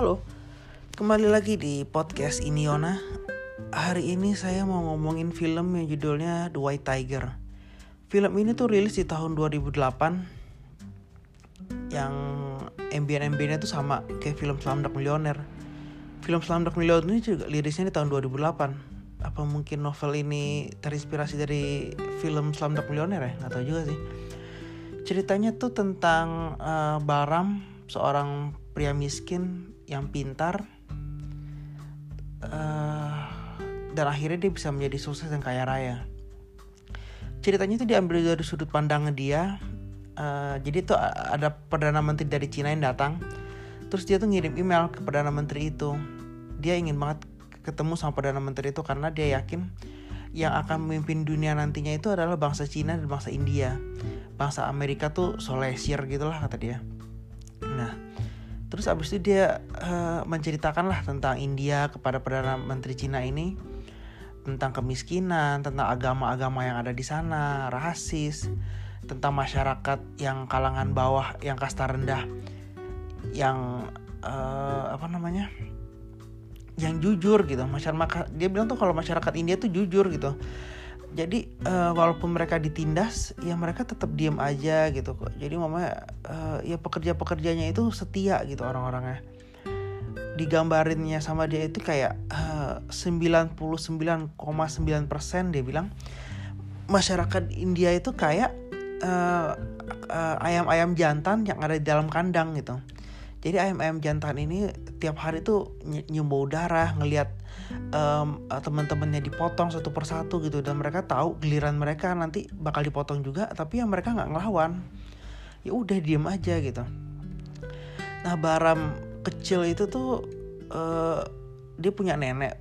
Halo, kembali lagi di podcast Iniona. Hari ini saya mau ngomongin film yang judulnya The White Tiger. Film ini tuh rilis di tahun 2008 yang ambien-ambiennya tuh sama kayak film Slumdog Millionaire. Film Slumdog Millionaire ini juga lirisnya di tahun 2008. Apa mungkin novel ini terinspirasi dari film Slumdog Millionaire ya? Gak tahu juga sih. Ceritanya tuh tentang uh, Baram, seorang pria miskin yang pintar uh, dan akhirnya dia bisa menjadi sukses dan kaya raya. Ceritanya itu diambil dari sudut pandang dia. Uh, jadi itu ada perdana menteri dari Cina yang datang. Terus dia tuh ngirim email ke perdana menteri itu. Dia ingin banget ketemu sama perdana menteri itu karena dia yakin yang akan memimpin dunia nantinya itu adalah bangsa Cina dan bangsa India. Bangsa Amerika tuh solesir gitulah kata dia. Nah, terus abis itu dia uh, menceritakan lah tentang India kepada perdana menteri Cina ini. Tentang kemiskinan, tentang agama-agama yang ada di sana, rasis, tentang masyarakat yang kalangan bawah, yang kasta rendah, yang uh, apa namanya, yang jujur gitu. Masyarakat dia bilang tuh kalau masyarakat India tuh jujur gitu jadi uh, walaupun mereka ditindas ya mereka tetap diam aja gitu kok. Jadi mama uh, ya pekerja pekerjanya itu setia gitu orang-orangnya. Digambarinnya sama dia itu kayak uh, 99,9% dia bilang masyarakat India itu kayak uh, uh, ayam-ayam jantan yang ada di dalam kandang gitu. Jadi ayam-ayam jantan ini tiap hari tuh nyumbu darah ngelihat um, teman-temannya dipotong satu persatu gitu. Dan mereka tahu giliran mereka nanti bakal dipotong juga tapi yang mereka nggak ngelawan. Ya udah diem aja gitu. Nah Baram kecil itu tuh uh, dia punya nenek.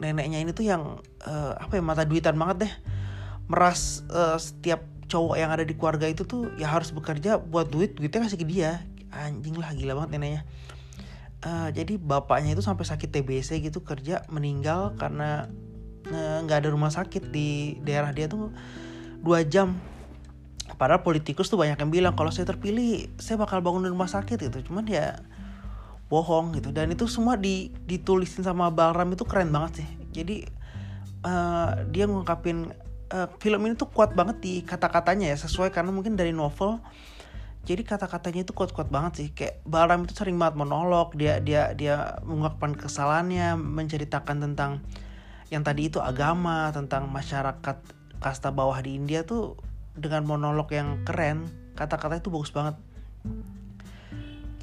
Neneknya ini tuh yang uh, apa ya mata duitan banget deh. Meras uh, setiap cowok yang ada di keluarga itu tuh ya harus bekerja buat duit duitnya kasih ke dia. Anjing lah gila banget neneknya uh, jadi bapaknya itu sampai sakit TBC gitu kerja meninggal karena eh, nggak uh, ada rumah sakit di daerah dia tuh dua jam. Padahal politikus tuh banyak yang bilang kalau saya terpilih saya bakal bangun rumah sakit gitu. Cuman ya bohong gitu. Dan itu semua di, ditulisin sama Balram itu keren banget sih. Jadi uh, dia ngungkapin uh, film ini tuh kuat banget di kata-katanya ya sesuai karena mungkin dari novel jadi kata-katanya itu kuat-kuat banget sih. Kayak Baram itu sering banget monolog dia dia dia mengungkapkan kesalahannya menceritakan tentang yang tadi itu agama tentang masyarakat kasta bawah di India tuh dengan monolog yang keren kata-kata itu bagus banget.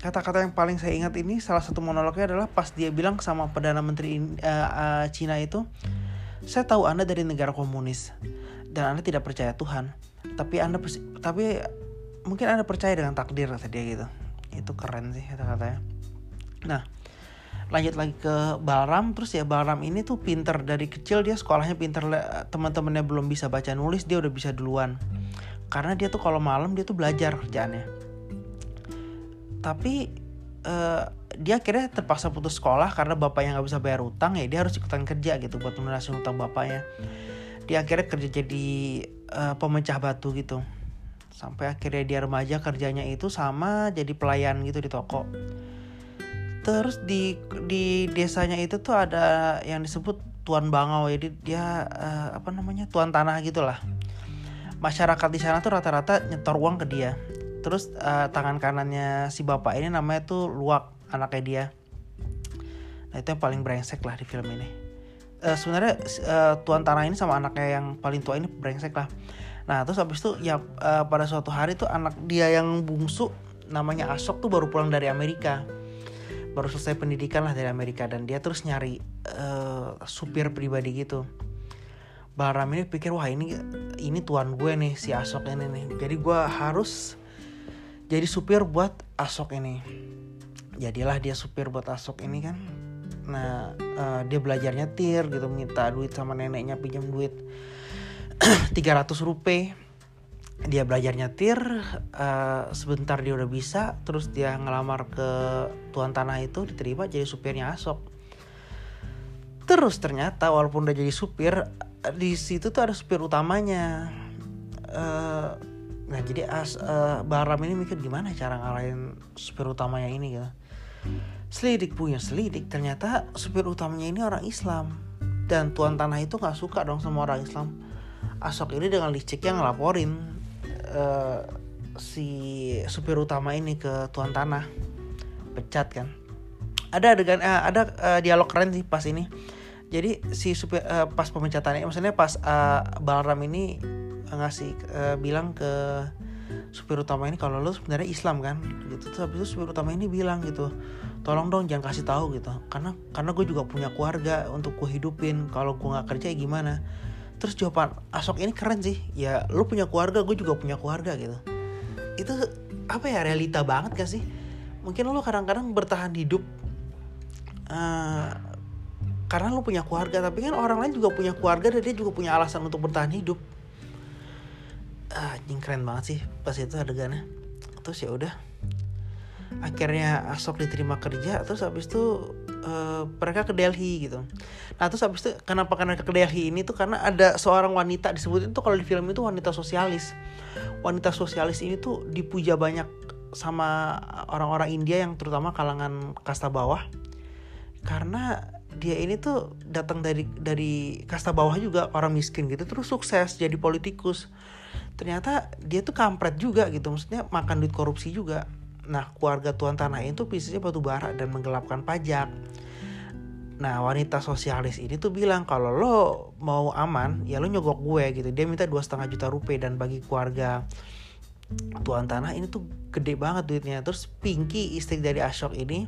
Kata-kata yang paling saya ingat ini salah satu monolognya adalah pas dia bilang sama perdana menteri uh, uh, Cina itu saya tahu anda dari negara komunis dan anda tidak percaya Tuhan tapi anda tapi mungkin anda percaya dengan takdir kata dia gitu. Itu keren sih kata-katanya nah lanjut lagi ke Balram. Terus ya Balram ini tuh pinter. Dari kecil dia sekolahnya pinter. Teman-temannya belum bisa baca nulis dia udah bisa duluan. Karena dia tuh kalau malam dia tuh belajar kerjaannya. Tapi uh, dia akhirnya terpaksa putus sekolah karena bapaknya nggak bisa bayar utang ya dia harus ikutan kerja gitu buat melunasi utang bapaknya. Dia akhirnya kerja jadi uh, pemecah batu gitu sampai akhirnya dia remaja kerjanya itu sama jadi pelayan gitu di toko. Terus di di desanya itu tuh ada yang disebut tuan bangau. Jadi dia uh, apa namanya tuan tanah gitulah. Masyarakat di sana tuh rata-rata nyetor uang ke dia. Terus uh, tangan kanannya si bapak ini namanya tuh luak anaknya dia. Nah itu yang paling brengsek lah di film ini. Uh, sebenarnya uh, tuan tanah ini sama anaknya yang paling tua ini brengsek lah Nah terus habis itu ya uh, pada suatu hari tuh anak dia yang bungsu namanya Asok tuh baru pulang dari Amerika baru selesai pendidikan lah dari Amerika dan dia terus nyari uh, supir pribadi gitu. Baram ini pikir wah ini ini tuan gue nih si Asok ini nih jadi gue harus jadi supir buat Asok ini. Jadilah dia supir buat Asok ini kan. Nah uh, dia belajar nyetir gitu minta duit sama neneknya pinjam duit 300 rupiah. Dia belajar nyetir uh, sebentar dia udah bisa terus dia ngelamar ke tuan tanah itu diterima jadi supirnya Asok. Terus ternyata walaupun udah jadi supir di situ tuh ada supir utamanya. Uh, nah jadi as uh, Baram ini mikir gimana cara ngalahin supir utamanya ini gitu. Selidik punya selidik. Ternyata supir utamanya ini orang Islam. Dan tuan tanah itu nggak suka dong sama orang Islam Asok ini dengan liciknya ngelaporin uh, si supir utama ini ke tuan tanah. Pecat kan? Ada adegan uh, ada uh, dialog keren sih pas ini. Jadi si supir uh, pas pemecatannya maksudnya pas uh, Balram ini ngasih uh, bilang ke supir utama ini kalau lo sebenarnya Islam kan? Gitu. Terus habis itu supir utama ini bilang gitu tolong dong jangan kasih tahu gitu. Karena karena gue juga punya keluarga untuk gue hidupin. Kalau gue nggak kerja ya gimana terus jawaban Asok ini keren sih. Ya lo punya keluarga gue juga punya keluarga gitu. Itu apa ya realita banget gak sih? Mungkin lo kadang-kadang bertahan hidup uh, karena lo punya keluarga tapi kan orang lain juga punya keluarga dan dia juga punya alasan untuk bertahan hidup. Ah uh, keren banget sih pas itu adegannya. Terus ya udah akhirnya Asok diterima kerja terus habis itu uh, mereka ke Delhi gitu. Nah terus habis itu kenapa karena ke Delhi ini tuh karena ada seorang wanita disebut itu kalau di film itu wanita sosialis. Wanita sosialis ini tuh dipuja banyak sama orang-orang India yang terutama kalangan kasta bawah. Karena dia ini tuh datang dari dari kasta bawah juga orang miskin gitu terus sukses jadi politikus. Ternyata dia tuh kampret juga gitu maksudnya makan duit korupsi juga nah keluarga tuan tanah itu bisnisnya batu bara dan menggelapkan pajak. Nah wanita sosialis ini tuh bilang kalau lo mau aman ya lo nyogok gue gitu. Dia minta dua setengah juta rupiah dan bagi keluarga tuan tanah ini tuh gede banget duitnya. Terus Pinky istri dari Ashok ini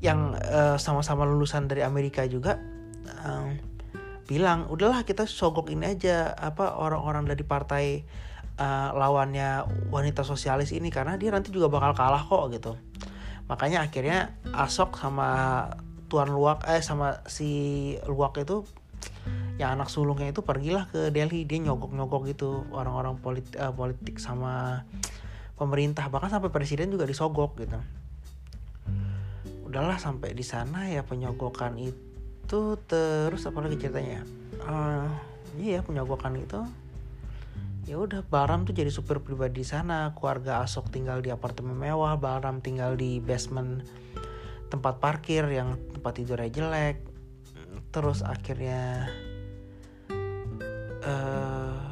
yang uh, sama-sama lulusan dari Amerika juga um, bilang udahlah kita sogok ini aja apa orang-orang dari partai uh, lawannya wanita sosialis ini karena dia nanti juga bakal kalah kok gitu. Makanya akhirnya Asok sama Tuan Luak eh sama si Luak itu yang anak sulungnya itu pergilah ke Delhi. Dia nyogok-nyogok gitu orang-orang politik, uh, politik sama pemerintah. Bahkan sampai presiden juga disogok gitu. Udahlah sampai di sana ya penyogokan itu. Terus apa lagi ceritanya uh, iya penyogokan itu ya udah Baram tuh jadi supir pribadi di sana. Keluarga Asok tinggal di apartemen mewah Baram tinggal di basement tempat parkir yang tempat tidurnya jelek. Terus akhirnya uh,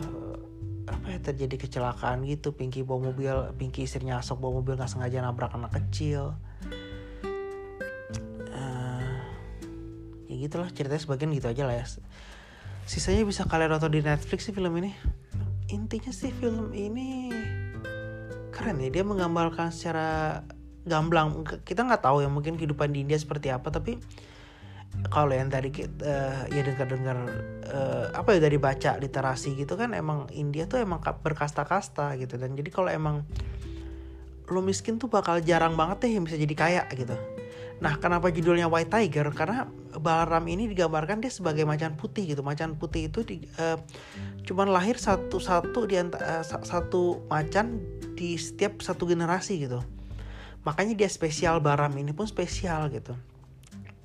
apa ya terjadi kecelakaan gitu. Pinky bawa mobil Pinky istrinya Asok bawa mobil nggak sengaja nabrak anak kecil. Gitulah ceritanya sebagian gitu aja lah ya. Sisanya bisa kalian nonton di Netflix sih film ini intinya sih film ini keren ya dia menggambarkan secara gamblang. Kita nggak tahu ya mungkin kehidupan di India seperti apa tapi kalau yang tadi kita uh, ya dengar-dengar uh, apa ya dari baca literasi gitu kan emang India tuh emang berkasta-kasta gitu. Dan jadi kalau emang lo miskin tuh bakal jarang banget deh yang bisa jadi kaya gitu. Nah, kenapa judulnya White Tiger? Karena Balaram ini digambarkan dia sebagai macan putih gitu. Macan putih itu di, uh, cuman lahir satu-satu di uh, satu macan di setiap satu generasi gitu. Makanya dia spesial Balaram ini pun spesial gitu.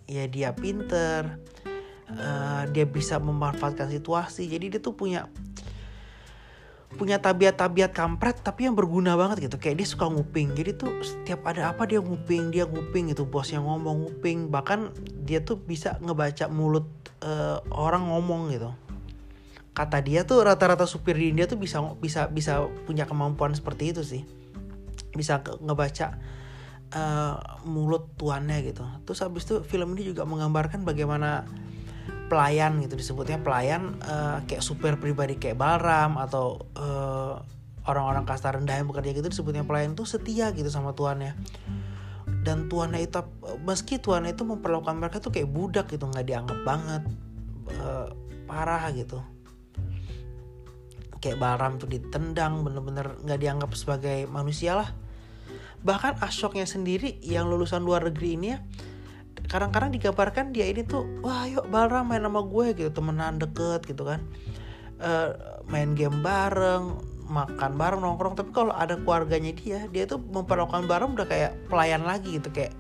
Ya dia pinter, uh, dia bisa memanfaatkan situasi. Jadi dia tuh punya punya tabiat-tabiat kampret tapi yang berguna banget gitu. Kayak dia suka nguping. Jadi tuh setiap ada apa dia nguping dia nguping gitu. Bos yang ngomong nguping. Bahkan dia tuh bisa ngebaca mulut uh, orang ngomong gitu. Kata dia tuh rata-rata supir di India tuh bisa bisa bisa punya kemampuan seperti itu sih. Bisa ngebaca uh, mulut tuannya gitu. Terus habis itu film ini juga menggambarkan bagaimana pelayan gitu disebutnya pelayan uh, kayak super pribadi kayak Balram atau uh, orang-orang kasta rendah yang bekerja gitu disebutnya pelayan tuh setia gitu sama tuannya. Dan tuannya itu meski tuannya itu memperlakukan mereka tuh kayak budak gitu nggak dianggap banget uh, parah gitu. Kayak Balram tuh ditendang bener-bener nggak dianggap sebagai manusia lah. Bahkan Ashoknya sendiri yang lulusan luar negeri ini ya kadang-kadang digambarkan dia ini tuh wah yuk Balram main sama gue gitu temenan deket gitu kan. Uh, main game bareng makan bareng nongkrong. Tapi kalau ada keluarganya dia dia tuh memperlakukan bareng udah kayak pelayan lagi gitu kayak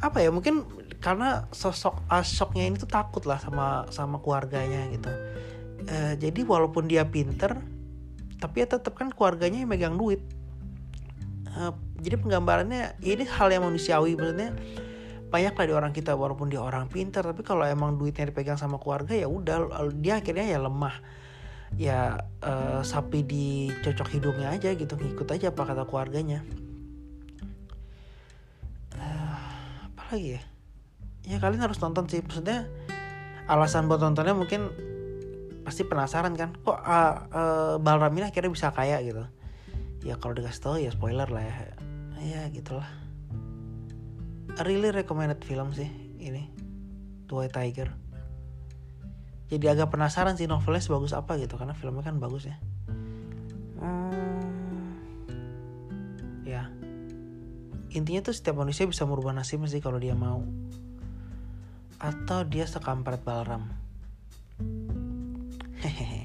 apa ya mungkin karena sosok asoknya ini tuh takut lah sama sama keluarganya gitu. Uh, jadi walaupun dia pinter tapi ya tetap kan keluarganya yang megang duit. Uh, jadi penggambarannya ini hal yang manusiawi maksudnya banyak lah di orang kita walaupun dia orang pintar tapi kalau emang duitnya dipegang sama keluarga ya udah dia akhirnya ya lemah. Ya uh, sapi dicocok hidungnya aja gitu ngikut aja apa kata keluarganya. Uh, apa lagi ya? Ya kalian harus nonton sih maksudnya alasan buat nontonnya mungkin pasti penasaran kan kok uh, uh, Balram ini akhirnya bisa kaya gitu. Ya kalau dikasih tahu ya spoiler lah ya. Ya gitulah really recommended film sih ini White Tiger. Jadi agak penasaran sih novelnya sebagus apa gitu karena filmnya kan bagus ya. Hmm, ya. Intinya tuh setiap manusia bisa merubah nasibnya sih kalau dia mau. Atau dia sekampret Balram. Hehehe